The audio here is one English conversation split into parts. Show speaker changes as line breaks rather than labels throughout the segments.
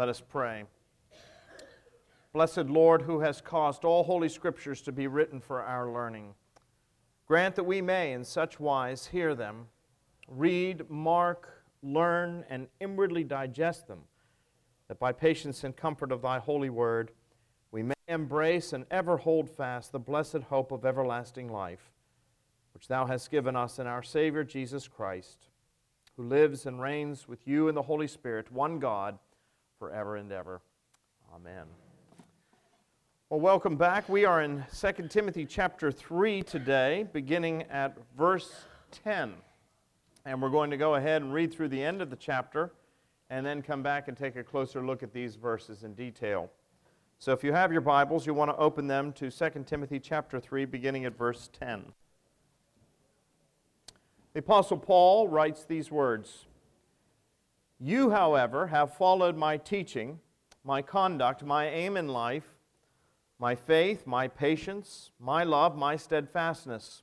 Let us pray. Blessed Lord, who has caused all holy scriptures to be written for our learning, grant that we may in such wise hear them, read, mark, learn, and inwardly digest them, that by patience and comfort of thy holy word we may embrace and ever hold fast the blessed hope of everlasting life, which thou hast given us in our Savior Jesus Christ, who lives and reigns with you in the Holy Spirit, one God, forever and ever. Amen. Well, welcome back. We are in 2 Timothy chapter 3 today, beginning at verse 10. And we're going to go ahead and read through the end of the chapter and then come back and take a closer look at these verses in detail. So if you have your Bibles, you want to open them to 2 Timothy chapter 3, beginning at verse 10. The Apostle Paul writes these words You, however, have followed my teaching, my conduct, my aim in life my faith, my patience, my love, my steadfastness,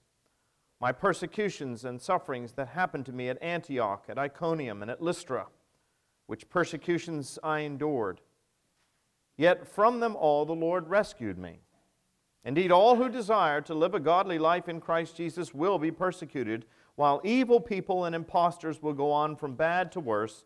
my persecutions and sufferings that happened to me at Antioch, at Iconium, and at Lystra, which persecutions I endured. Yet from them all the Lord rescued me. Indeed, all who desire to live a godly life in Christ Jesus will be persecuted, while evil people and impostors will go on from bad to worse,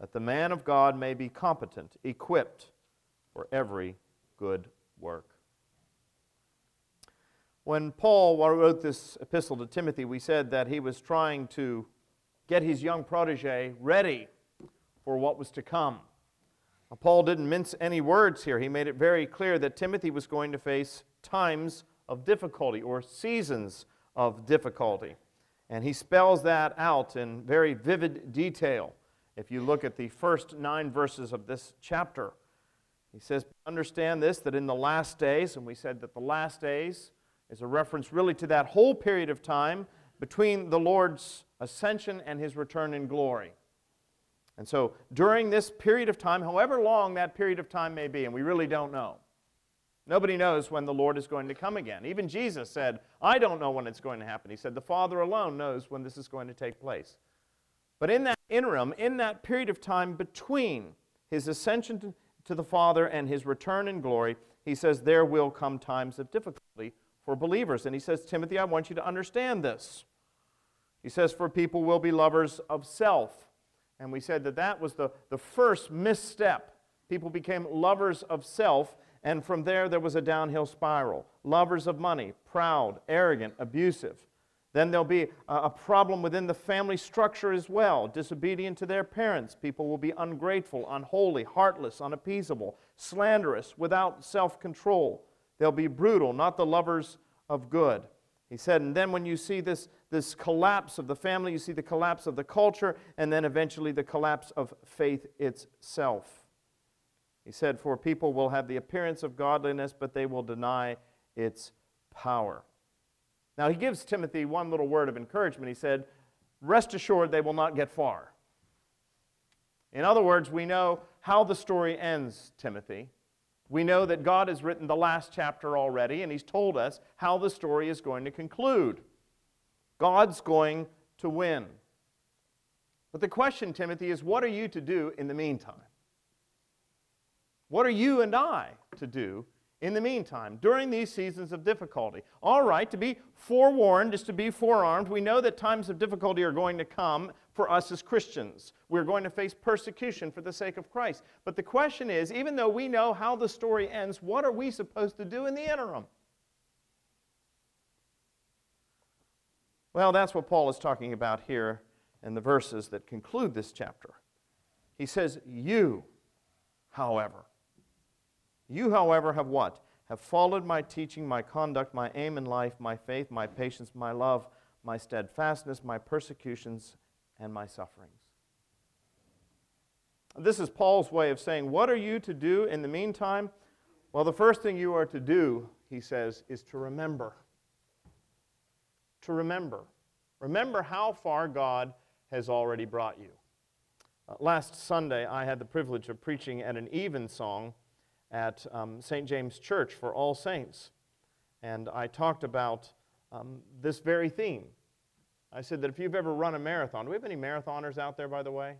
that the man of God may be competent, equipped for every good work. When Paul wrote this epistle to Timothy, we said that he was trying to get his young protege ready for what was to come. Now, Paul didn't mince any words here. He made it very clear that Timothy was going to face times of difficulty or seasons of difficulty. And he spells that out in very vivid detail if you look at the first nine verses of this chapter. He says, Understand this, that in the last days, and we said that the last days is a reference really to that whole period of time between the Lord's ascension and his return in glory. And so during this period of time, however long that period of time may be, and we really don't know, nobody knows when the Lord is going to come again. Even Jesus said, I don't know when it's going to happen. He said, The Father alone knows when this is going to take place. But in that interim, in that period of time between his ascension to the Father and his return in glory, he says there will come times of difficulty for believers. And he says, Timothy, I want you to understand this. He says, For people will be lovers of self. And we said that that was the, the first misstep. People became lovers of self, and from there, there was a downhill spiral. Lovers of money, proud, arrogant, abusive. Then there'll be a problem within the family structure as well. Disobedient to their parents. People will be ungrateful, unholy, heartless, unappeasable, slanderous, without self control. They'll be brutal, not the lovers of good. He said, and then when you see this, this collapse of the family, you see the collapse of the culture, and then eventually the collapse of faith itself. He said, For people will have the appearance of godliness, but they will deny its power. Now, he gives Timothy one little word of encouragement. He said, Rest assured they will not get far. In other words, we know how the story ends, Timothy. We know that God has written the last chapter already, and He's told us how the story is going to conclude. God's going to win. But the question, Timothy, is what are you to do in the meantime? What are you and I to do in the meantime, during these seasons of difficulty. All right, to be forewarned is to be forearmed. We know that times of difficulty are going to come for us as Christians. We're going to face persecution for the sake of Christ. But the question is even though we know how the story ends, what are we supposed to do in the interim? Well, that's what Paul is talking about here in the verses that conclude this chapter. He says, You, however, you, however, have what? Have followed my teaching, my conduct, my aim in life, my faith, my patience, my love, my steadfastness, my persecutions, and my sufferings. This is Paul's way of saying, What are you to do in the meantime? Well, the first thing you are to do, he says, is to remember. To remember. Remember how far God has already brought you. Uh, last Sunday, I had the privilege of preaching at an evensong at um, St. James Church for All Saints. And I talked about um, this very theme. I said that if you've ever run a marathon, do we have any marathoners out there, by the way?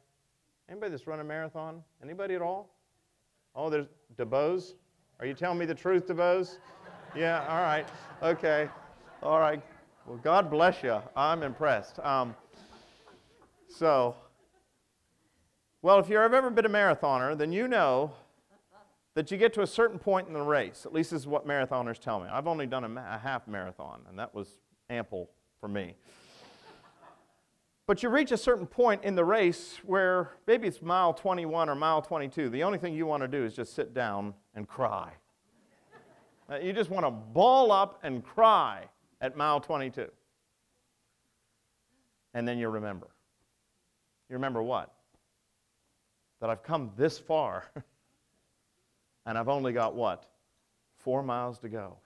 Anybody that's run a marathon? Anybody at all? Oh, there's DeBose. Are you telling me the truth, DeBose? yeah, all right. Okay. All right. Well, God bless you. I'm impressed. Um, so, well, if you've ever been a marathoner, then you know that you get to a certain point in the race. At least this is what marathoners tell me. I've only done a, ma- a half marathon, and that was ample for me. But you reach a certain point in the race where maybe it's mile 21 or mile 22. The only thing you want to do is just sit down and cry. Uh, you just want to ball up and cry at mile 22. And then you remember. You remember what? That I've come this far and I've only got what? Four miles to go.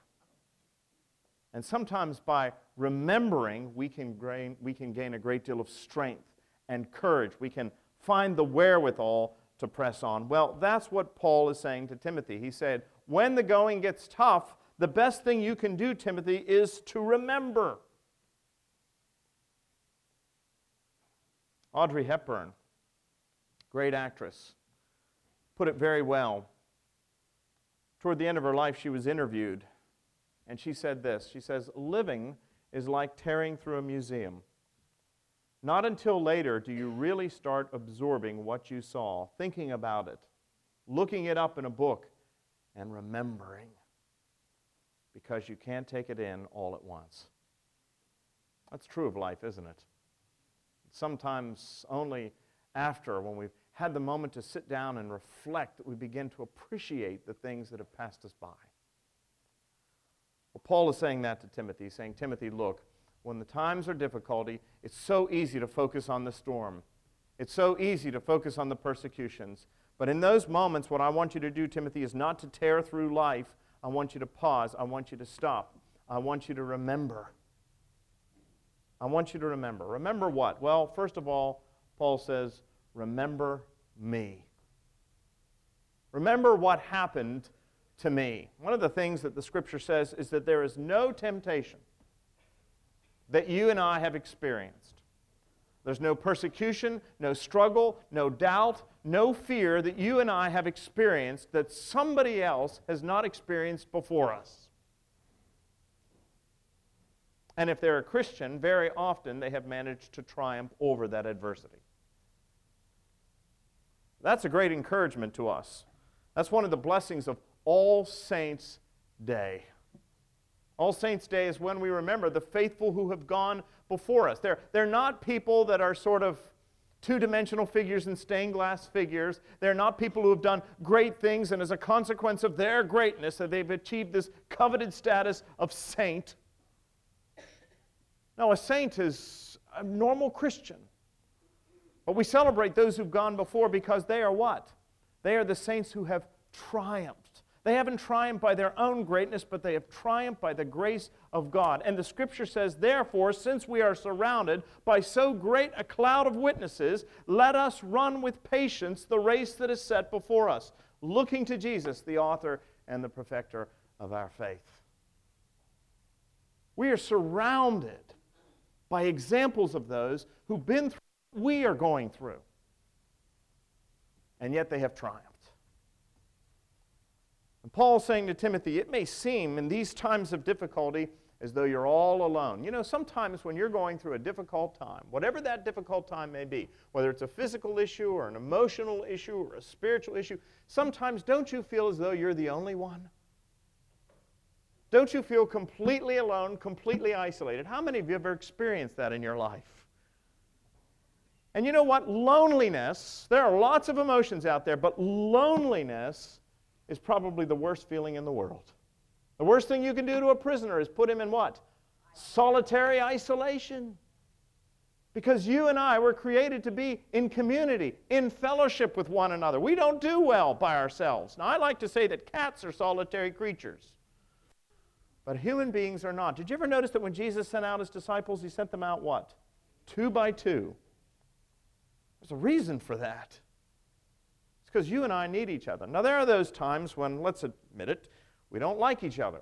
And sometimes by remembering, we can, gain, we can gain a great deal of strength and courage. We can find the wherewithal to press on. Well, that's what Paul is saying to Timothy. He said, When the going gets tough, the best thing you can do, Timothy, is to remember. Audrey Hepburn, great actress, put it very well. Toward the end of her life, she was interviewed and she said this She says, Living is like tearing through a museum. Not until later do you really start absorbing what you saw, thinking about it, looking it up in a book, and remembering. Because you can't take it in all at once. That's true of life, isn't it? Sometimes only after, when we've had the moment to sit down and reflect, that we begin to appreciate the things that have passed us by. Well, Paul is saying that to Timothy. Saying, Timothy, look, when the times are difficulty, it's so easy to focus on the storm. It's so easy to focus on the persecutions. But in those moments, what I want you to do, Timothy, is not to tear through life. I want you to pause. I want you to stop. I want you to remember. I want you to remember. Remember what? Well, first of all, Paul says, remember me. Remember what happened to me. One of the things that the scripture says is that there is no temptation that you and I have experienced. There's no persecution, no struggle, no doubt, no fear that you and I have experienced that somebody else has not experienced before us. And if they're a Christian, very often they have managed to triumph over that adversity. That's a great encouragement to us. That's one of the blessings of all Saints' Day. All Saints' Day is when we remember the faithful who have gone before us. They're, they're not people that are sort of two dimensional figures and stained glass figures. They're not people who have done great things, and as a consequence of their greatness, that they've achieved this coveted status of saint. No, a saint is a normal Christian. But we celebrate those who've gone before because they are what? They are the saints who have triumphed. They haven't triumphed by their own greatness, but they have triumphed by the grace of God. And the scripture says, Therefore, since we are surrounded by so great a cloud of witnesses, let us run with patience the race that is set before us, looking to Jesus, the author and the perfecter of our faith. We are surrounded by examples of those who've been through we are going through, and yet they have triumphed. And Paul's saying to Timothy, it may seem in these times of difficulty as though you're all alone. You know, sometimes when you're going through a difficult time, whatever that difficult time may be, whether it's a physical issue or an emotional issue or a spiritual issue, sometimes don't you feel as though you're the only one? Don't you feel completely alone, completely isolated? How many of you have ever experienced that in your life? And you know what? Loneliness, there are lots of emotions out there, but loneliness is probably the worst feeling in the world. The worst thing you can do to a prisoner is put him in what? Solitary isolation. Because you and I were created to be in community, in fellowship with one another. We don't do well by ourselves. Now, I like to say that cats are solitary creatures, but human beings are not. Did you ever notice that when Jesus sent out his disciples, he sent them out what? Two by two. There's a reason for that. It's because you and I need each other. Now, there are those times when, let's admit it, we don't like each other.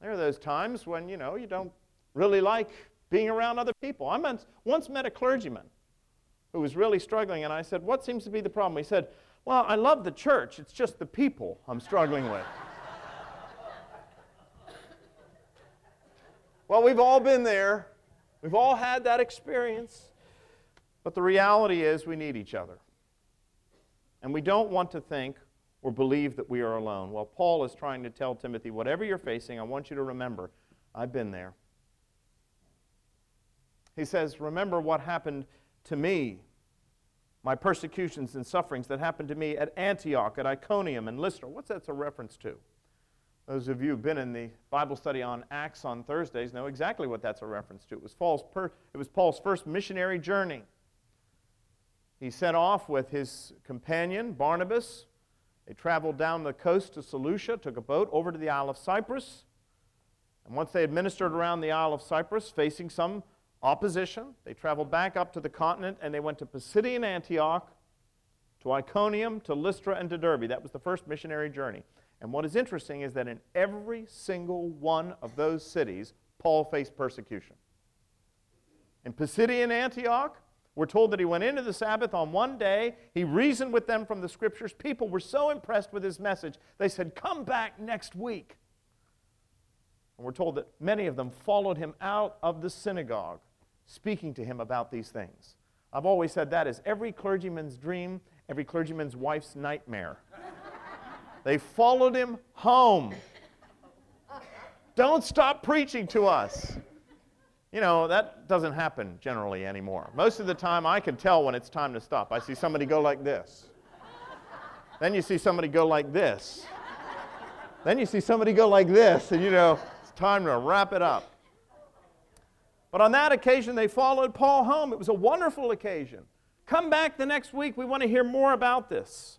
There are those times when, you know, you don't really like being around other people. I once met a clergyman who was really struggling, and I said, What seems to be the problem? He said, Well, I love the church, it's just the people I'm struggling with. well, we've all been there, we've all had that experience. But the reality is, we need each other. And we don't want to think or believe that we are alone. Well, Paul is trying to tell Timothy, whatever you're facing, I want you to remember, I've been there. He says, Remember what happened to me, my persecutions and sufferings that happened to me at Antioch, at Iconium, and Lystra. What's that a reference to? Those of you who've been in the Bible study on Acts on Thursdays know exactly what that's a reference to. It was Paul's, it was Paul's first missionary journey. He set off with his companion, Barnabas. They traveled down the coast to Seleucia, took a boat over to the Isle of Cyprus. And once they had ministered around the Isle of Cyprus, facing some opposition. They traveled back up to the continent and they went to Pisidian Antioch, to Iconium, to Lystra, and to Derbe. That was the first missionary journey. And what is interesting is that in every single one of those cities, Paul faced persecution. In Pisidian Antioch, we're told that he went into the Sabbath on one day. He reasoned with them from the scriptures. People were so impressed with his message, they said, Come back next week. And we're told that many of them followed him out of the synagogue speaking to him about these things. I've always said that is every clergyman's dream, every clergyman's wife's nightmare. they followed him home. Don't stop preaching to us. You know, that doesn't happen generally anymore. Most of the time, I can tell when it's time to stop. I see somebody go like this. Then you see somebody go like this. Then you see somebody go like this, and you know, it's time to wrap it up. But on that occasion, they followed Paul home. It was a wonderful occasion. Come back the next week. We want to hear more about this.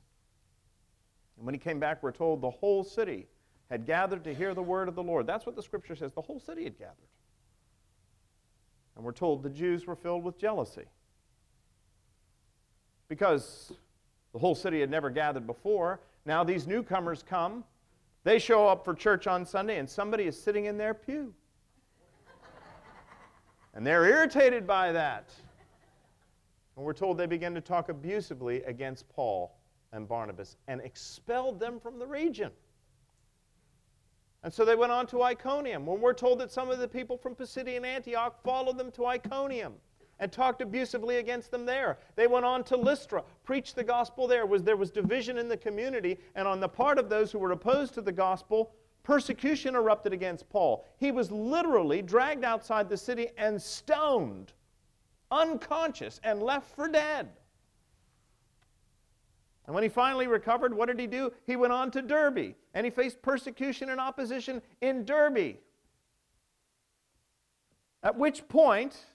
And when he came back, we're told the whole city had gathered to hear the word of the Lord. That's what the scripture says. The whole city had gathered. And we're told the Jews were filled with jealousy. Because the whole city had never gathered before, now these newcomers come. They show up for church on Sunday, and somebody is sitting in their pew. And they're irritated by that. And we're told they began to talk abusively against Paul and Barnabas and expelled them from the region. And so they went on to Iconium. When we're told that some of the people from Pisidian Antioch followed them to Iconium and talked abusively against them there. They went on to Lystra, preached the gospel there. Was, there was division in the community, and on the part of those who were opposed to the gospel, persecution erupted against Paul. He was literally dragged outside the city and stoned, unconscious, and left for dead. And when he finally recovered, what did he do? He went on to Derbe, and he faced persecution and opposition in Derbe. At which point,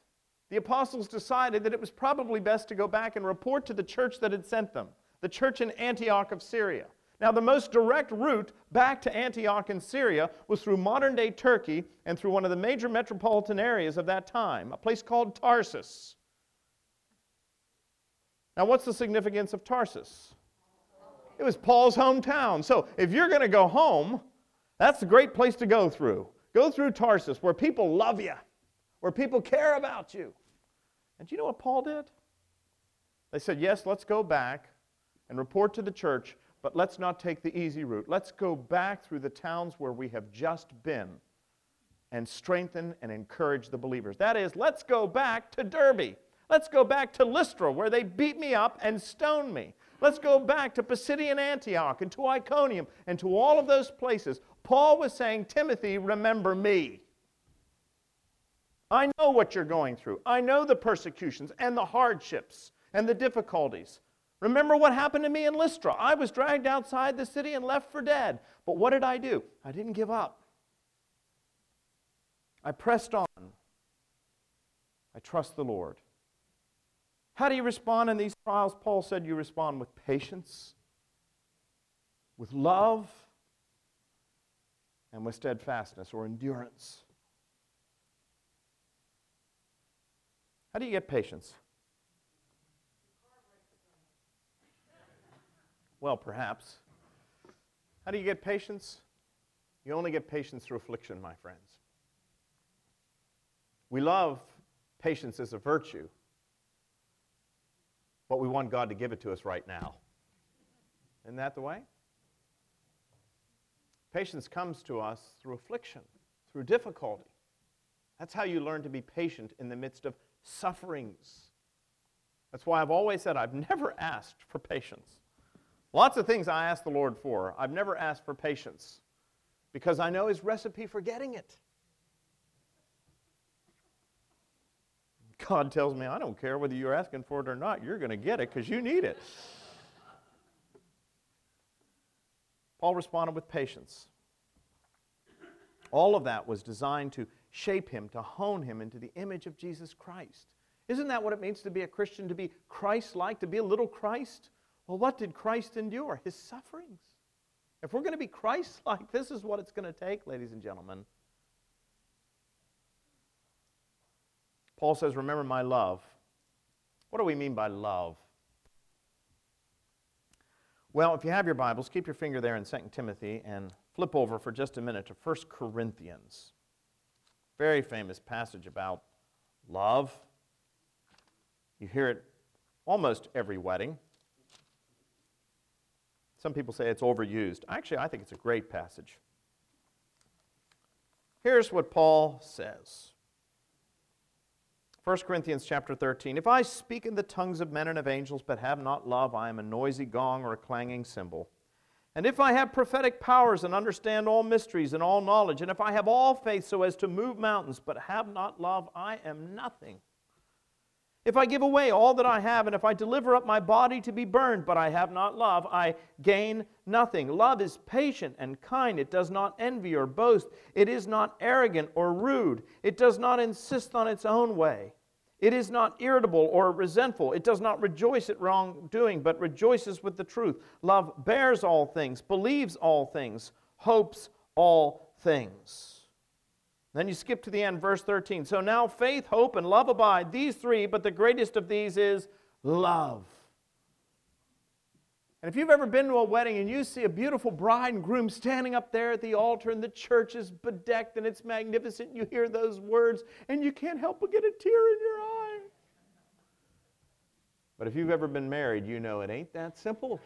the apostles decided that it was probably best to go back and report to the church that had sent them, the church in Antioch of Syria. Now, the most direct route back to Antioch in Syria was through modern day Turkey and through one of the major metropolitan areas of that time, a place called Tarsus. Now, what's the significance of Tarsus? It was Paul's hometown. So, if you're going to go home, that's a great place to go through. Go through Tarsus, where people love you, where people care about you. And do you know what Paul did? They said, Yes, let's go back and report to the church but let's not take the easy route. Let's go back through the towns where we have just been and strengthen and encourage the believers. That is, let's go back to Derbe. Let's go back to Lystra, where they beat me up and stoned me. Let's go back to Pisidian Antioch and to Iconium and to all of those places. Paul was saying, Timothy, remember me. I know what you're going through. I know the persecutions and the hardships and the difficulties. Remember what happened to me in Lystra. I was dragged outside the city and left for dead. But what did I do? I didn't give up. I pressed on. I trust the Lord. How do you respond in these trials? Paul said you respond with patience, with love, and with steadfastness or endurance. How do you get patience? Well, perhaps. How do you get patience? You only get patience through affliction, my friends. We love patience as a virtue, but we want God to give it to us right now. Isn't that the way? Patience comes to us through affliction, through difficulty. That's how you learn to be patient in the midst of sufferings. That's why I've always said I've never asked for patience. Lots of things I ask the Lord for. I've never asked for patience because I know His recipe for getting it. God tells me, I don't care whether you're asking for it or not, you're going to get it because you need it. Paul responded with patience. All of that was designed to shape him, to hone him into the image of Jesus Christ. Isn't that what it means to be a Christian, to be Christ like, to be a little Christ? Well, what did Christ endure? His sufferings. If we're going to be Christ like, this is what it's going to take, ladies and gentlemen. Paul says, Remember my love. What do we mean by love? Well, if you have your Bibles, keep your finger there in 2 Timothy and flip over for just a minute to 1 Corinthians. Very famous passage about love. You hear it almost every wedding. Some people say it's overused. Actually, I think it's a great passage. Here's what Paul says 1 Corinthians chapter 13. If I speak in the tongues of men and of angels, but have not love, I am a noisy gong or a clanging cymbal. And if I have prophetic powers and understand all mysteries and all knowledge, and if I have all faith so as to move mountains, but have not love, I am nothing. If I give away all that I have, and if I deliver up my body to be burned, but I have not love, I gain nothing. Love is patient and kind. It does not envy or boast. It is not arrogant or rude. It does not insist on its own way. It is not irritable or resentful. It does not rejoice at wrongdoing, but rejoices with the truth. Love bears all things, believes all things, hopes all things. Then you skip to the end, verse 13. So now faith, hope, and love abide, these three, but the greatest of these is love. And if you've ever been to a wedding and you see a beautiful bride and groom standing up there at the altar and the church is bedecked and it's magnificent, you hear those words and you can't help but get a tear in your eye. But if you've ever been married, you know it ain't that simple.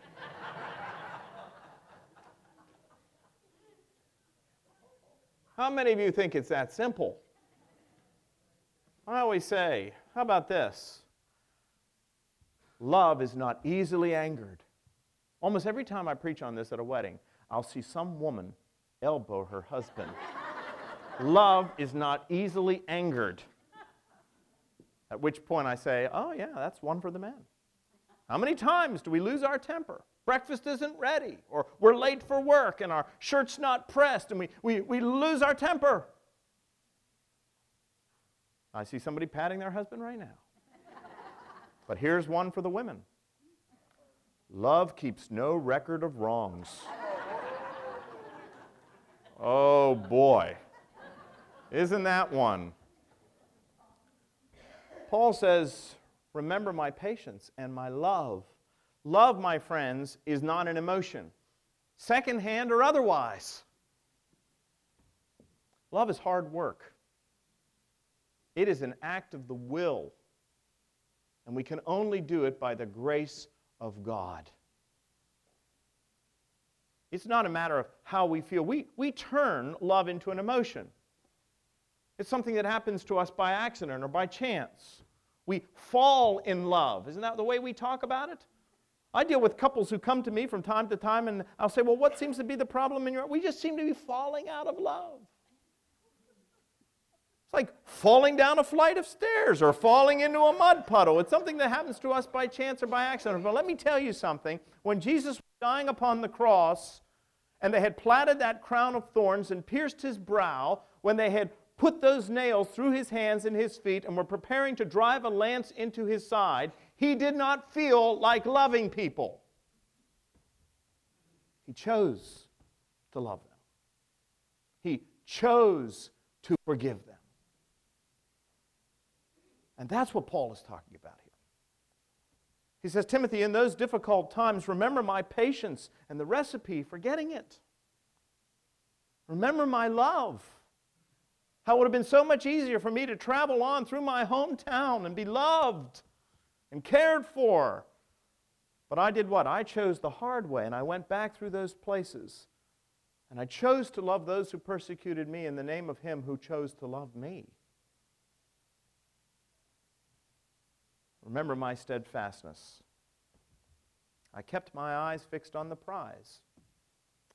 How many of you think it's that simple? I always say, how about this? Love is not easily angered. Almost every time I preach on this at a wedding, I'll see some woman elbow her husband. Love is not easily angered. At which point I say, oh, yeah, that's one for the men. How many times do we lose our temper? Breakfast isn't ready, or we're late for work and our shirt's not pressed, and we, we, we lose our temper. I see somebody patting their husband right now. But here's one for the women Love keeps no record of wrongs. Oh boy. Isn't that one? Paul says, Remember my patience and my love. Love, my friends, is not an emotion, secondhand or otherwise. Love is hard work, it is an act of the will. And we can only do it by the grace of God. It's not a matter of how we feel. We, we turn love into an emotion. It's something that happens to us by accident or by chance. We fall in love. Isn't that the way we talk about it? I deal with couples who come to me from time to time and I'll say, Well, what seems to be the problem in your We just seem to be falling out of love. It's like falling down a flight of stairs or falling into a mud puddle. It's something that happens to us by chance or by accident. But let me tell you something. When Jesus was dying upon the cross and they had platted that crown of thorns and pierced his brow, when they had put those nails through his hands and his feet and were preparing to drive a lance into his side, he did not feel like loving people. He chose to love them. He chose to forgive them. And that's what Paul is talking about here. He says, Timothy, in those difficult times, remember my patience and the recipe for getting it. Remember my love. How it would have been so much easier for me to travel on through my hometown and be loved and cared for. But I did what? I chose the hard way and I went back through those places. And I chose to love those who persecuted me in the name of Him who chose to love me. Remember my steadfastness. I kept my eyes fixed on the prize.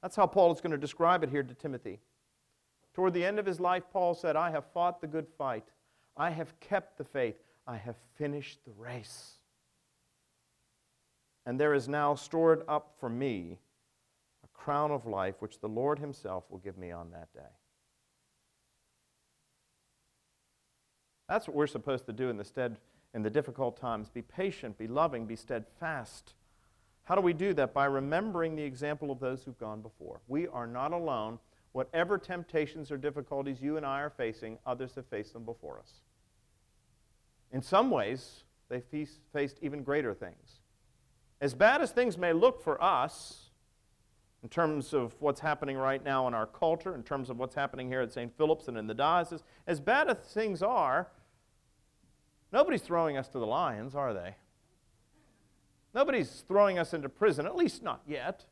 That's how Paul is going to describe it here to Timothy. Toward the end of his life, Paul said, I have fought the good fight. I have kept the faith. I have finished the race. And there is now stored up for me a crown of life, which the Lord himself will give me on that day. That's what we're supposed to do in the stead in the difficult times. Be patient, be loving, be steadfast. How do we do that? By remembering the example of those who've gone before. We are not alone. Whatever temptations or difficulties you and I are facing, others have faced them before us. In some ways, they faced even greater things. As bad as things may look for us, in terms of what's happening right now in our culture, in terms of what's happening here at St. Philip's and in the diocese, as bad as things are, Nobody's throwing us to the lions, are they? Nobody's throwing us into prison, at least not yet.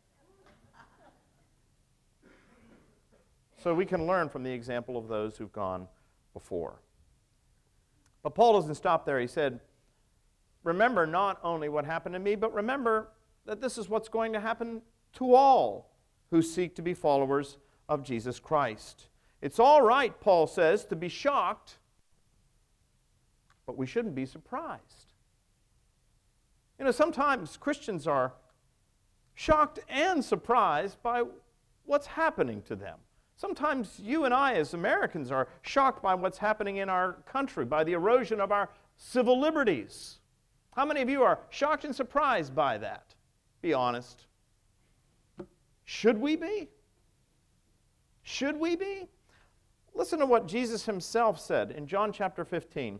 So we can learn from the example of those who've gone before. But Paul doesn't stop there. He said, Remember not only what happened to me, but remember that this is what's going to happen to all who seek to be followers of Jesus Christ. It's all right, Paul says, to be shocked but we shouldn't be surprised. You know, sometimes Christians are shocked and surprised by what's happening to them. Sometimes you and I, as Americans, are shocked by what's happening in our country, by the erosion of our civil liberties. How many of you are shocked and surprised by that? Be honest. Should we be? Should we be? Listen to what Jesus himself said in John chapter 15.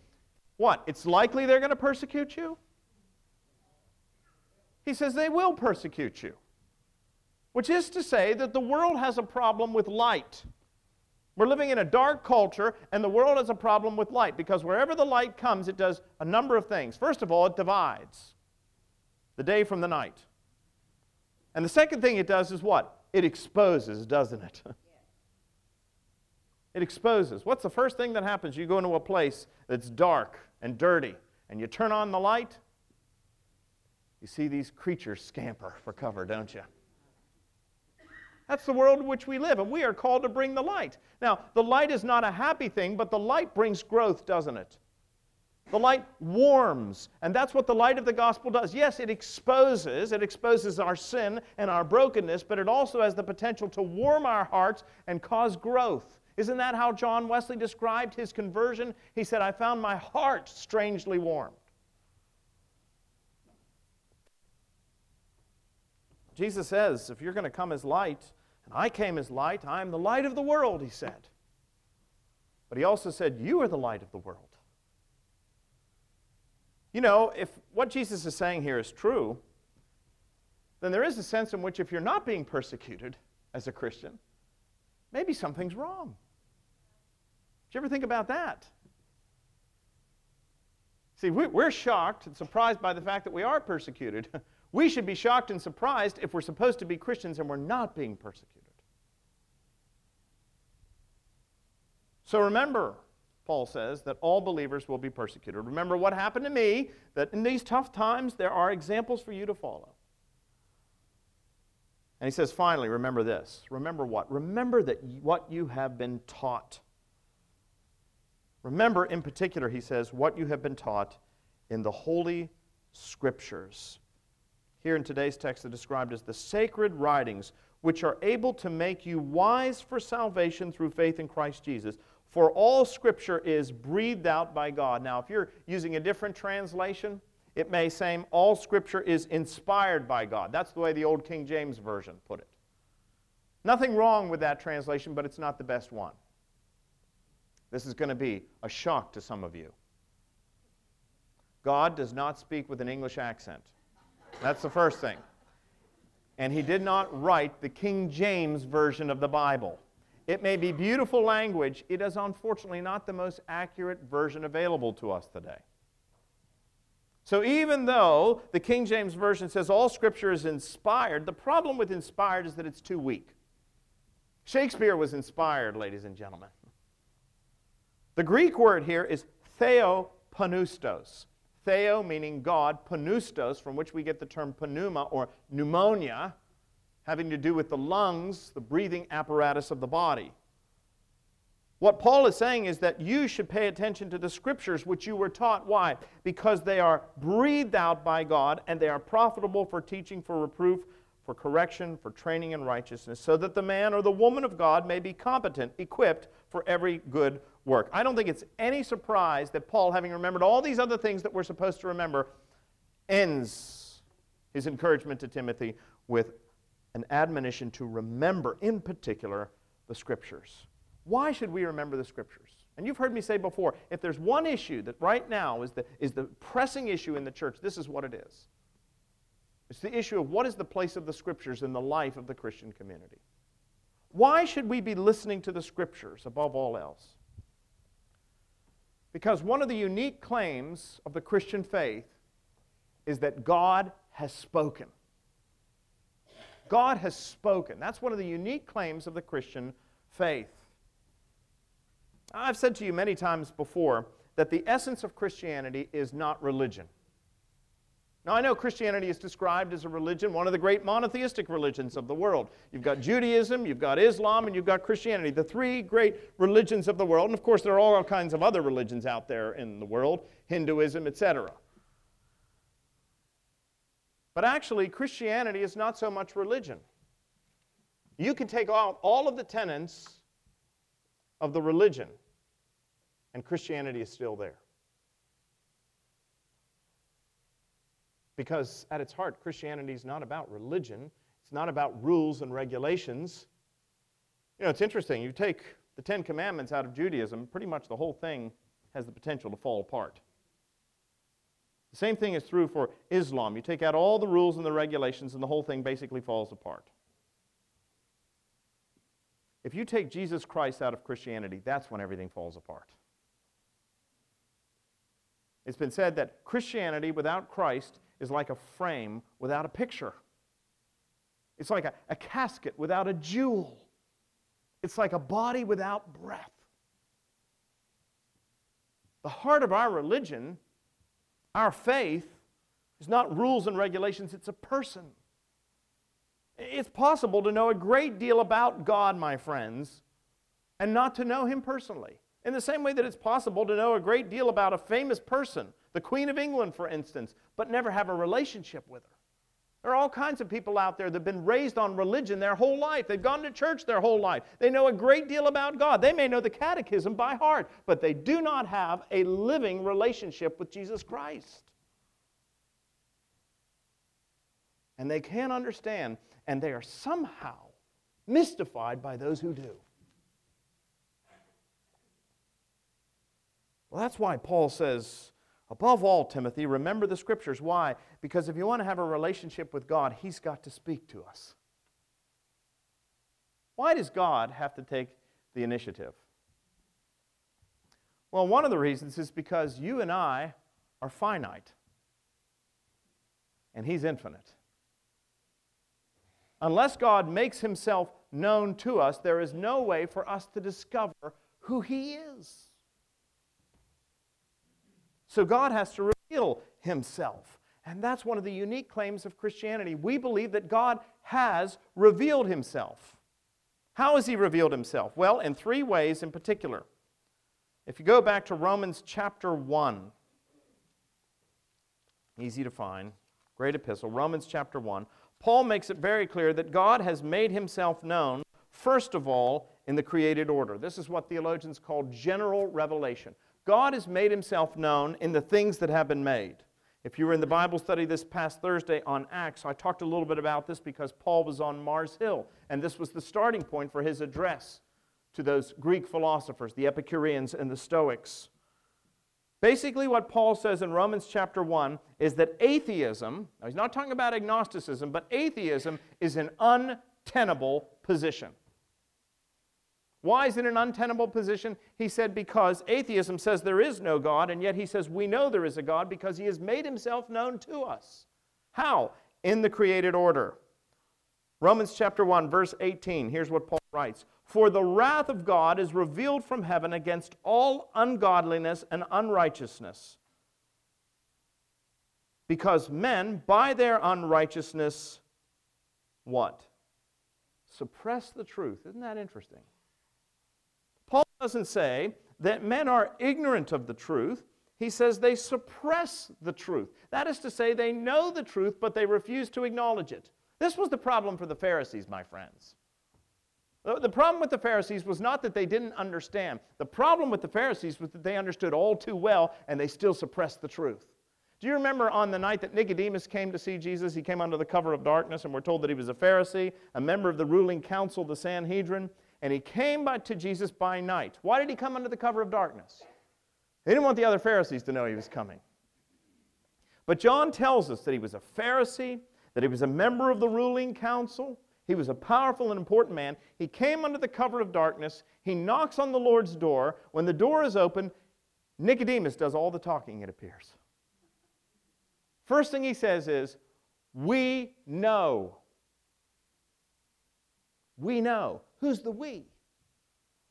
what? It's likely they're going to persecute you? He says they will persecute you. Which is to say that the world has a problem with light. We're living in a dark culture, and the world has a problem with light because wherever the light comes, it does a number of things. First of all, it divides the day from the night. And the second thing it does is what? It exposes, doesn't it? it exposes. What's the first thing that happens? You go into a place that's dark and dirty, and you turn on the light, you see these creatures scamper for cover, don't you? That's the world in which we live, and we are called to bring the light. Now, the light is not a happy thing, but the light brings growth, doesn't it? The light warms, and that's what the light of the gospel does. Yes, it exposes, it exposes our sin and our brokenness, but it also has the potential to warm our hearts and cause growth. Isn't that how John Wesley described his conversion? He said, I found my heart strangely warmed. Jesus says, if you're going to come as light, and I came as light, I am the light of the world, he said. But he also said, You are the light of the world. You know, if what Jesus is saying here is true, then there is a sense in which if you're not being persecuted as a Christian, maybe something's wrong. Did you ever think about that? See, we're shocked and surprised by the fact that we are persecuted. We should be shocked and surprised if we're supposed to be Christians and we're not being persecuted. So remember, Paul says, that all believers will be persecuted. Remember what happened to me, that in these tough times there are examples for you to follow. And he says, finally, remember this. Remember what? Remember that what you have been taught. Remember, in particular, he says, what you have been taught in the Holy Scriptures. Here in today's text, they're described as the sacred writings, which are able to make you wise for salvation through faith in Christ Jesus. For all Scripture is breathed out by God. Now, if you're using a different translation, it may say all Scripture is inspired by God. That's the way the old King James Version put it. Nothing wrong with that translation, but it's not the best one. This is going to be a shock to some of you. God does not speak with an English accent. That's the first thing. And he did not write the King James Version of the Bible. It may be beautiful language, it is unfortunately not the most accurate version available to us today. So even though the King James Version says all Scripture is inspired, the problem with inspired is that it's too weak. Shakespeare was inspired, ladies and gentlemen. The Greek word here is theopneustos. Theo meaning God, pneustos, from which we get the term pneuma or pneumonia, having to do with the lungs, the breathing apparatus of the body. What Paul is saying is that you should pay attention to the scriptures which you were taught. Why? Because they are breathed out by God and they are profitable for teaching, for reproof, for correction, for training in righteousness, so that the man or the woman of God may be competent, equipped for every good work. I don't think it's any surprise that Paul, having remembered all these other things that we're supposed to remember, ends his encouragement to Timothy with an admonition to remember, in particular, the scriptures. Why should we remember the scriptures? And you've heard me say before if there's one issue that right now is the, is the pressing issue in the church, this is what it is. It's the issue of what is the place of the scriptures in the life of the Christian community. Why should we be listening to the scriptures above all else? Because one of the unique claims of the Christian faith is that God has spoken. God has spoken. That's one of the unique claims of the Christian faith. I've said to you many times before that the essence of Christianity is not religion. Now, I know Christianity is described as a religion, one of the great monotheistic religions of the world. You've got Judaism, you've got Islam, and you've got Christianity, the three great religions of the world. And of course, there are all kinds of other religions out there in the world Hinduism, etc. But actually, Christianity is not so much religion. You can take out all of the tenets of the religion, and Christianity is still there. Because at its heart, Christianity is not about religion, it's not about rules and regulations. You know, it's interesting. You take the Ten Commandments out of Judaism, pretty much the whole thing has the potential to fall apart. The same thing is true for Islam. You take out all the rules and the regulations, and the whole thing basically falls apart. If you take Jesus Christ out of Christianity, that's when everything falls apart. It's been said that Christianity without Christ is like a frame without a picture. It's like a, a casket without a jewel. It's like a body without breath. The heart of our religion, our faith, is not rules and regulations, it's a person. It's possible to know a great deal about God, my friends, and not to know Him personally. In the same way that it's possible to know a great deal about a famous person, the Queen of England, for instance, but never have a relationship with her. There are all kinds of people out there that have been raised on religion their whole life. They've gone to church their whole life. They know a great deal about God. They may know the catechism by heart, but they do not have a living relationship with Jesus Christ. And they can't understand, and they are somehow mystified by those who do. Well, that's why Paul says, above all, Timothy, remember the scriptures. Why? Because if you want to have a relationship with God, He's got to speak to us. Why does God have to take the initiative? Well, one of the reasons is because you and I are finite, and He's infinite. Unless God makes Himself known to us, there is no way for us to discover who He is. So God has to reveal himself. And that's one of the unique claims of Christianity. We believe that God has revealed himself. How has he revealed himself? Well, in three ways in particular. If you go back to Romans chapter 1, easy to find, great epistle, Romans chapter 1, Paul makes it very clear that God has made himself known, first of all, in the created order. This is what theologians call general revelation. God has made himself known in the things that have been made. If you were in the Bible study this past Thursday on Acts, I talked a little bit about this because Paul was on Mars Hill, and this was the starting point for his address to those Greek philosophers, the Epicureans and the Stoics. Basically, what Paul says in Romans chapter 1 is that atheism, now he's not talking about agnosticism, but atheism is an untenable position. Why is it an untenable position? He said, because atheism says there is no God, and yet he says we know there is a God because he has made himself known to us. How? In the created order. Romans chapter 1, verse 18, here's what Paul writes For the wrath of God is revealed from heaven against all ungodliness and unrighteousness. Because men, by their unrighteousness, what? Suppress the truth. Isn't that interesting? Doesn't say that men are ignorant of the truth. He says they suppress the truth. That is to say, they know the truth, but they refuse to acknowledge it. This was the problem for the Pharisees, my friends. The problem with the Pharisees was not that they didn't understand. The problem with the Pharisees was that they understood all too well and they still suppressed the truth. Do you remember on the night that Nicodemus came to see Jesus? He came under the cover of darkness, and we're told that he was a Pharisee, a member of the ruling council, the Sanhedrin and he came by, to Jesus by night. Why did he come under the cover of darkness? He didn't want the other Pharisees to know he was coming. But John tells us that he was a Pharisee, that he was a member of the ruling council. He was a powerful and important man. He came under the cover of darkness. He knocks on the Lord's door. When the door is open, Nicodemus does all the talking, it appears. First thing he says is, We know. We know. Who's the we?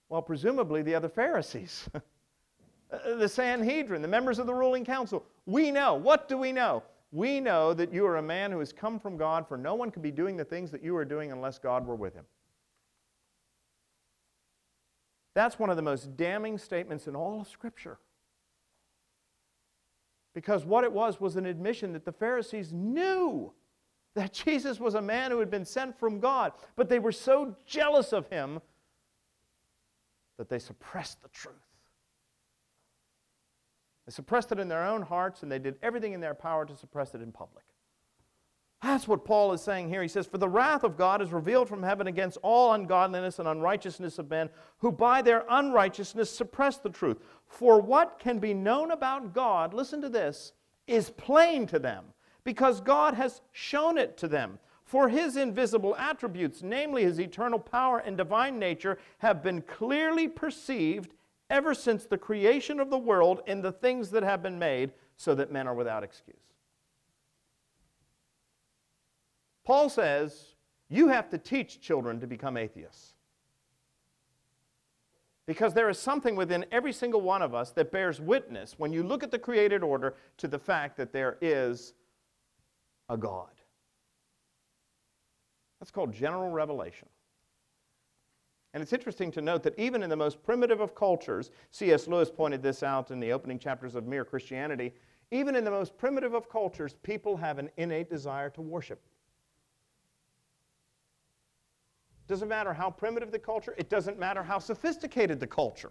Well, presumably the other Pharisees, uh, the Sanhedrin, the members of the ruling council. We know. What do we know? We know that you are a man who has come from God, for no one could be doing the things that you are doing unless God were with him. That's one of the most damning statements in all of Scripture. Because what it was was an admission that the Pharisees knew that Jesus was a man who had been sent from God, but they were so jealous of him that they suppressed the truth. They suppressed it in their own hearts, and they did everything in their power to suppress it in public. That's what Paul is saying here. He says, For the wrath of God is revealed from heaven against all ungodliness and unrighteousness of men, who by their unrighteousness suppress the truth. For what can be known about God, listen to this, is plain to them because God has shown it to them. For his invisible attributes, namely his eternal power and divine nature, have been clearly perceived ever since the creation of the world in the things that have been made, so that men are without excuse. Paul says you have to teach children to become atheists. Because there is something within every single one of us that bears witness, when you look at the created order, to the fact that there is a God. That's called general revelation. And it's interesting to note that even in the most primitive of cultures, C.S. Lewis pointed this out in the opening chapters of Mere Christianity, even in the most primitive of cultures, people have an innate desire to worship. Doesn't matter how primitive the culture, it doesn't matter how sophisticated the culture.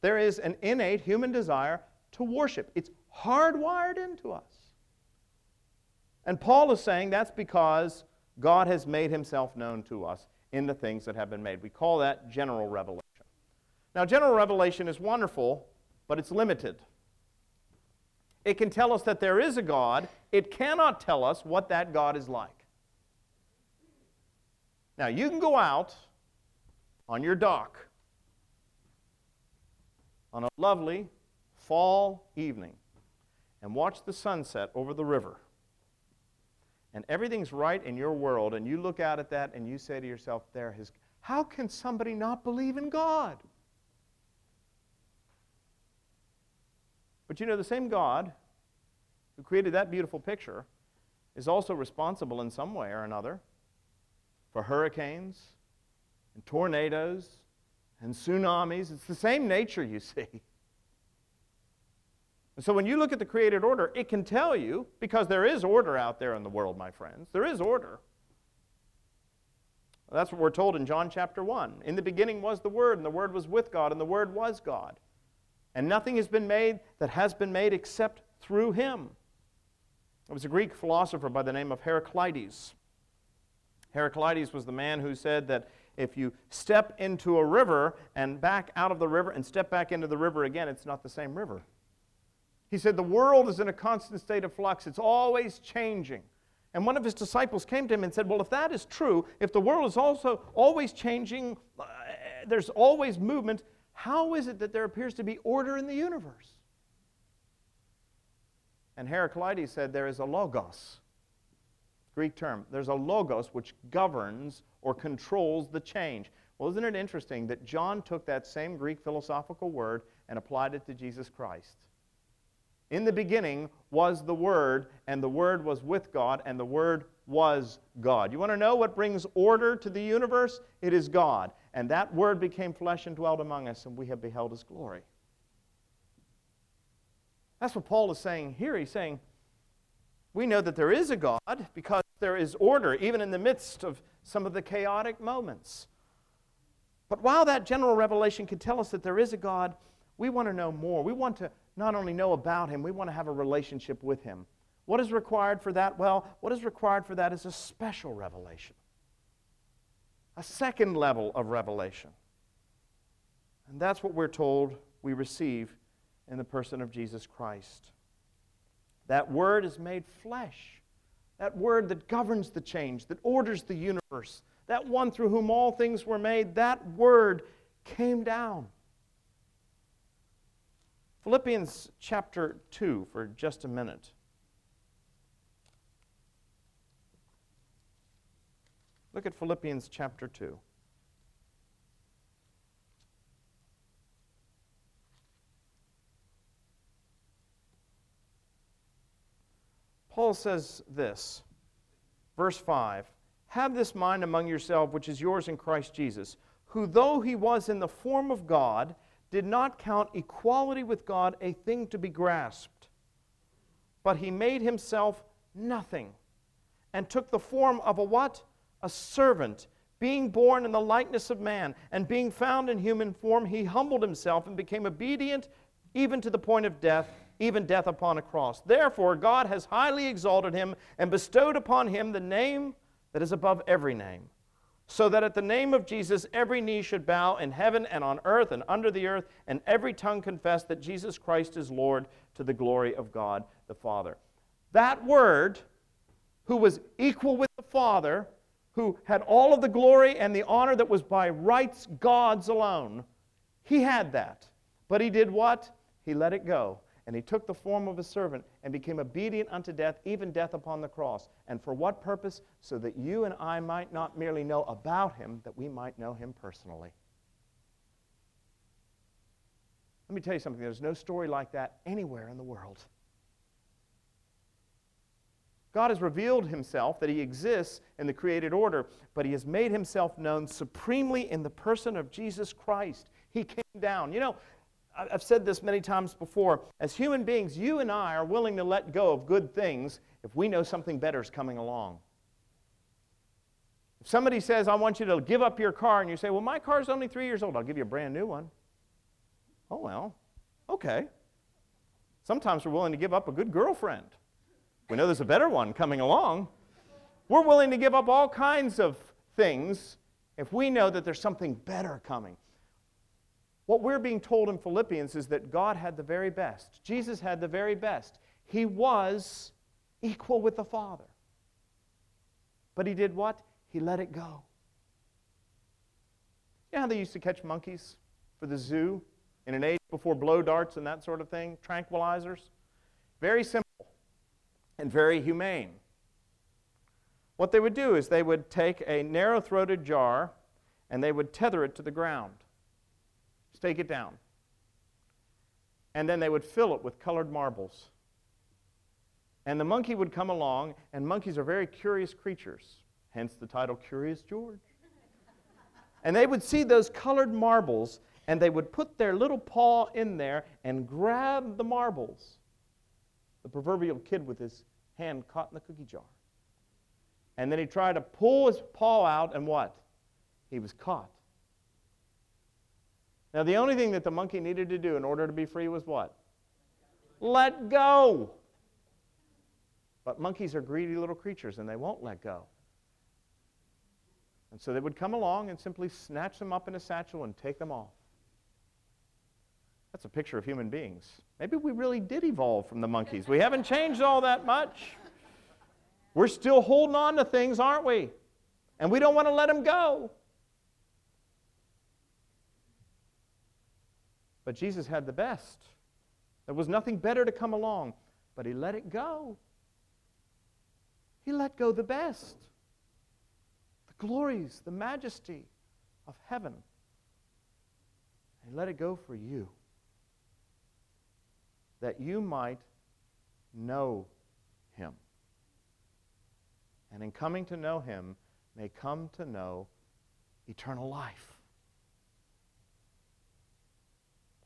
There is an innate human desire to worship. It's hardwired into us. And Paul is saying that's because God has made himself known to us in the things that have been made. We call that general revelation. Now, general revelation is wonderful, but it's limited. It can tell us that there is a God, it cannot tell us what that God is like. Now, you can go out on your dock on a lovely fall evening and watch the sunset over the river and everything's right in your world, and you look out at that and you say to yourself, there, his, how can somebody not believe in God? But you know, the same God who created that beautiful picture is also responsible in some way or another for hurricanes and tornadoes and tsunamis. It's the same nature, you see. And so when you look at the created order, it can tell you, because there is order out there in the world, my friends, there is order. That's what we're told in John chapter 1. In the beginning was the Word, and the Word was with God, and the Word was God. And nothing has been made that has been made except through Him. It was a Greek philosopher by the name of Heraclitus. Heraclitus was the man who said that if you step into a river and back out of the river and step back into the river again, it's not the same river. He said the world is in a constant state of flux, it's always changing. And one of his disciples came to him and said, Well, if that is true, if the world is also always changing, uh, there's always movement, how is it that there appears to be order in the universe? And Heraclitus said, There is a logos, Greek term. There's a logos which governs or controls the change. Well, isn't it interesting that John took that same Greek philosophical word and applied it to Jesus Christ? In the beginning was the Word, and the Word was with God, and the Word was God. You want to know what brings order to the universe? It is God. And that Word became flesh and dwelt among us, and we have beheld His glory. That's what Paul is saying here. He's saying, we know that there is a God because there is order, even in the midst of some of the chaotic moments. But while that general revelation can tell us that there is a God, we want to know more. We want to not only know about Him, we want to have a relationship with Him. What is required for that? Well, what is required for that is a special revelation, a second level of revelation. And that's what we're told we receive in the person of Jesus Christ. That Word is made flesh. That Word that governs the change, that orders the universe, that one through whom all things were made, that Word came down Philippians chapter 2 for just a minute. Look at Philippians chapter 2. Paul says this, verse 5 Have this mind among yourselves, which is yours in Christ Jesus, who, though he was in the form of God, did not count equality with God a thing to be grasped, but he made himself nothing and took the form of a what? A servant. Being born in the likeness of man and being found in human form, he humbled himself and became obedient even to the point of death, even death upon a cross. Therefore, God has highly exalted him and bestowed upon him the name that is above every name so that at the name of Jesus every knee should bow in heaven and on earth and under the earth, and every tongue confess that Jesus Christ is Lord to the glory of God the Father. That word, who was equal with the Father, who had all of the glory and the honor that was by rights God's alone, he had that. But he did what? He let it go and he took the form of a servant and became obedient unto death, even death upon the cross. And for what purpose? So that you and I might not merely know about him, that we might know him personally. Let me tell you something there's no story like that anywhere in the world. God has revealed himself that he exists in the created order, but he has made himself known supremely in the person of Jesus Christ. He came down. You know, I've said this many times before. As human beings, you and I are willing to let go of good things if we know something better is coming along. If somebody says, I want you to give up your car, and you say, Well, my car's only three years old, I'll give you a brand new one. Oh, well, okay. Sometimes we're willing to give up a good girlfriend. We know there's a better one coming along. We're willing to give up all kinds of things if we know that there's something better coming. What we're being told in Philippians is that God had the very best. Jesus had the very best. He was equal with the Father. But he did what? He let it go. You know how they used to catch monkeys for the zoo in an age before blow darts and that sort of thing? Tranquilizers? Very simple and very humane. What they would do is they would take a narrow throated jar and they would tether it to the ground. Stake it down. and then they would fill it with colored marbles. And the monkey would come along, and monkeys are very curious creatures, hence the title Curious George. and they would see those colored marbles, and they would put their little paw in there and grab the marbles. The proverbial kid with his hand caught in the cookie jar. And then he tried to pull his paw out, and what? He was caught. Now, the only thing that the monkey needed to do in order to be free was what? Let go. But monkeys are greedy little creatures and they won't let go. And so they would come along and simply snatch them up in a satchel and take them off. That's a picture of human beings. Maybe we really did evolve from the monkeys. We haven't changed all that much. We're still holding on to things, aren't we? And we don't want to let them go. But Jesus had the best. There was nothing better to come along, but he let it go. He let go the best the glories, the majesty of heaven. He let it go for you that you might know him. And in coming to know him, may come to know eternal life.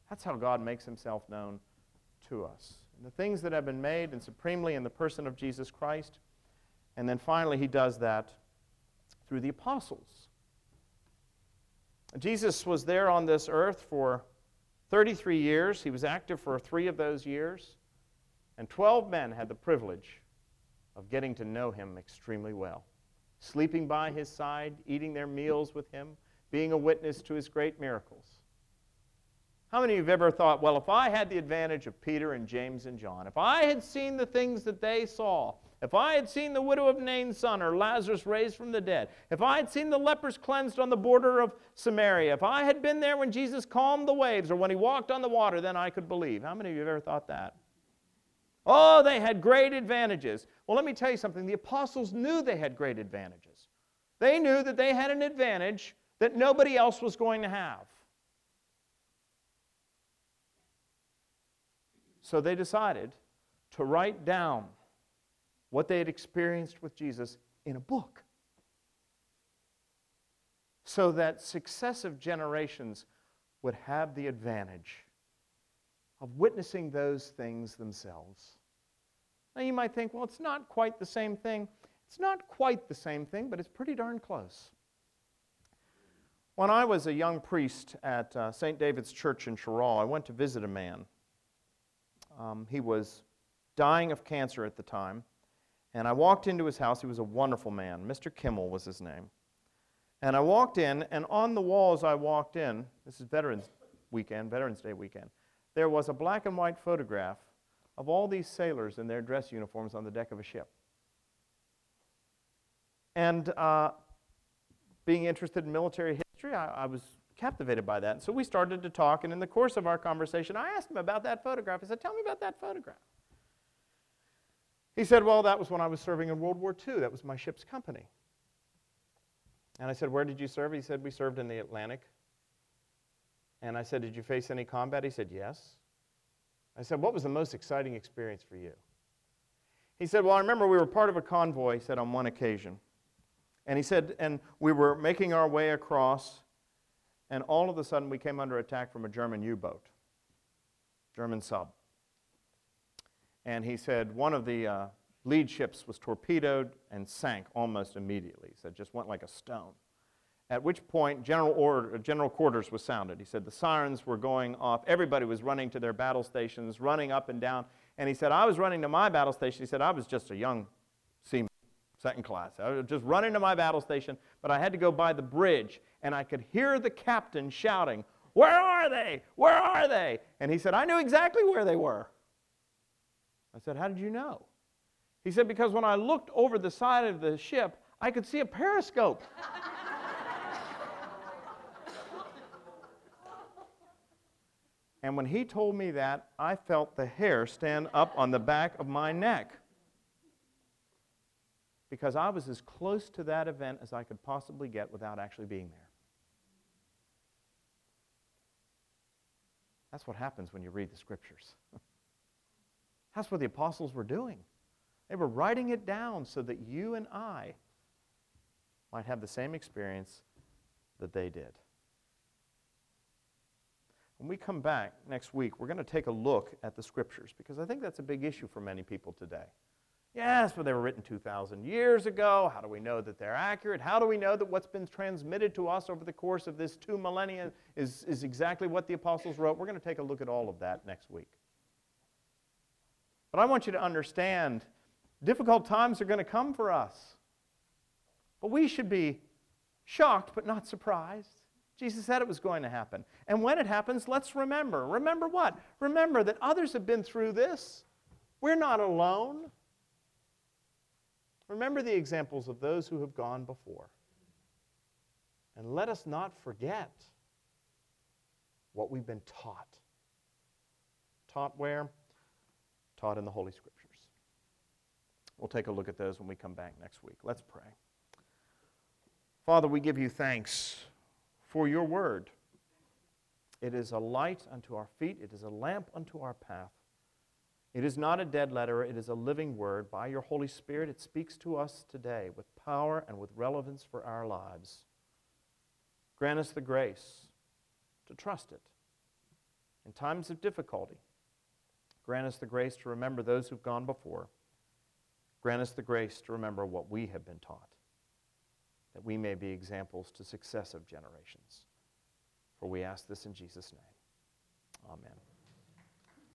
That's how God makes himself known to us. And the things that have been made, and supremely in the person of Jesus Christ. And then finally, he does that through the apostles. Jesus was there on this earth for 33 years. He was active for three of those years. And 12 men had the privilege of getting to know him extremely well, sleeping by his side, eating their meals with him, being a witness to his great miracles. How many of you have ever thought, well, if I had the advantage of Peter and James and John, if I had seen the things that they saw, if I had seen the widow of Nain's son or Lazarus raised from the dead, if I had seen the lepers cleansed on the border of Samaria, if I had been there when Jesus calmed the waves or when he walked on the water, then I could believe. How many of you have ever thought that? Oh, they had great advantages. Well, let me tell you something. The apostles knew they had great advantages. They knew that they had an advantage that nobody else was going to have. So they decided to write down what they had experienced with Jesus in a book so that successive generations would have the advantage of witnessing those things themselves. Now you might think, well, it's not quite the same thing. It's not quite the same thing, but it's pretty darn close. When I was a young priest at uh, St. David's Church in Cheraw, I went to visit a man um, he was dying of cancer at the time. And I walked into his house. He was a wonderful man. Mr. Kimmel was his name. And I walked in, and on the wall as I walked in, this is Veterans Weekend, Veterans Day weekend, there was a black and white photograph of all these sailors in their dress uniforms on the deck of a ship. And uh, being interested in military history, I, I was captivated by that. And so we started to talk, and in the course of our conversation, I asked him about that photograph. I said, Tell me about that photograph. He said, Well, that was when I was serving in World War II. That was my ship's company. And I said, Where did you serve? He said, We served in the Atlantic. And I said, Did you face any combat? He said, Yes. I said, What was the most exciting experience for you? He said, Well, I remember we were part of a convoy, he said, on one occasion. And he said, And we were making our way across and all of a sudden we came under attack from a German U boat, German sub. And he said one of the uh, lead ships was torpedoed and sank almost immediately. He said just went like a stone. At which point, general, order, general quarters was sounded. He said the sirens were going off. Everybody was running to their battle stations, running up and down. And he said, I was running to my battle station. He said, I was just a young second class. I was just running to my battle station, but I had to go by the bridge and I could hear the captain shouting, Where are they? Where are they? And he said, I knew exactly where they were. I said, How did you know? He said, Because when I looked over the side of the ship, I could see a periscope. and when he told me that, I felt the hair stand up on the back of my neck because I was as close to that event as I could possibly get without actually being there. That's what happens when you read the scriptures. That's what the apostles were doing. They were writing it down so that you and I might have the same experience that they did. When we come back next week, we're going to take a look at the scriptures because I think that's a big issue for many people today. Yes, but they were written 2,000 years ago. How do we know that they're accurate? How do we know that what's been transmitted to us over the course of this two millennia is, is exactly what the apostles wrote? We're going to take a look at all of that next week. But I want you to understand difficult times are going to come for us. But we should be shocked but not surprised. Jesus said it was going to happen. And when it happens, let's remember. Remember what? Remember that others have been through this. We're not alone. Remember the examples of those who have gone before. And let us not forget what we've been taught. Taught where? Taught in the Holy Scriptures. We'll take a look at those when we come back next week. Let's pray. Father, we give you thanks for your word. It is a light unto our feet, it is a lamp unto our path. It is not a dead letter, it is a living word. By your Holy Spirit, it speaks to us today with power and with relevance for our lives. Grant us the grace to trust it. In times of difficulty, grant us the grace to remember those who've gone before. Grant us the grace to remember what we have been taught that we may be examples to successive generations. For we ask this in Jesus' name. Amen.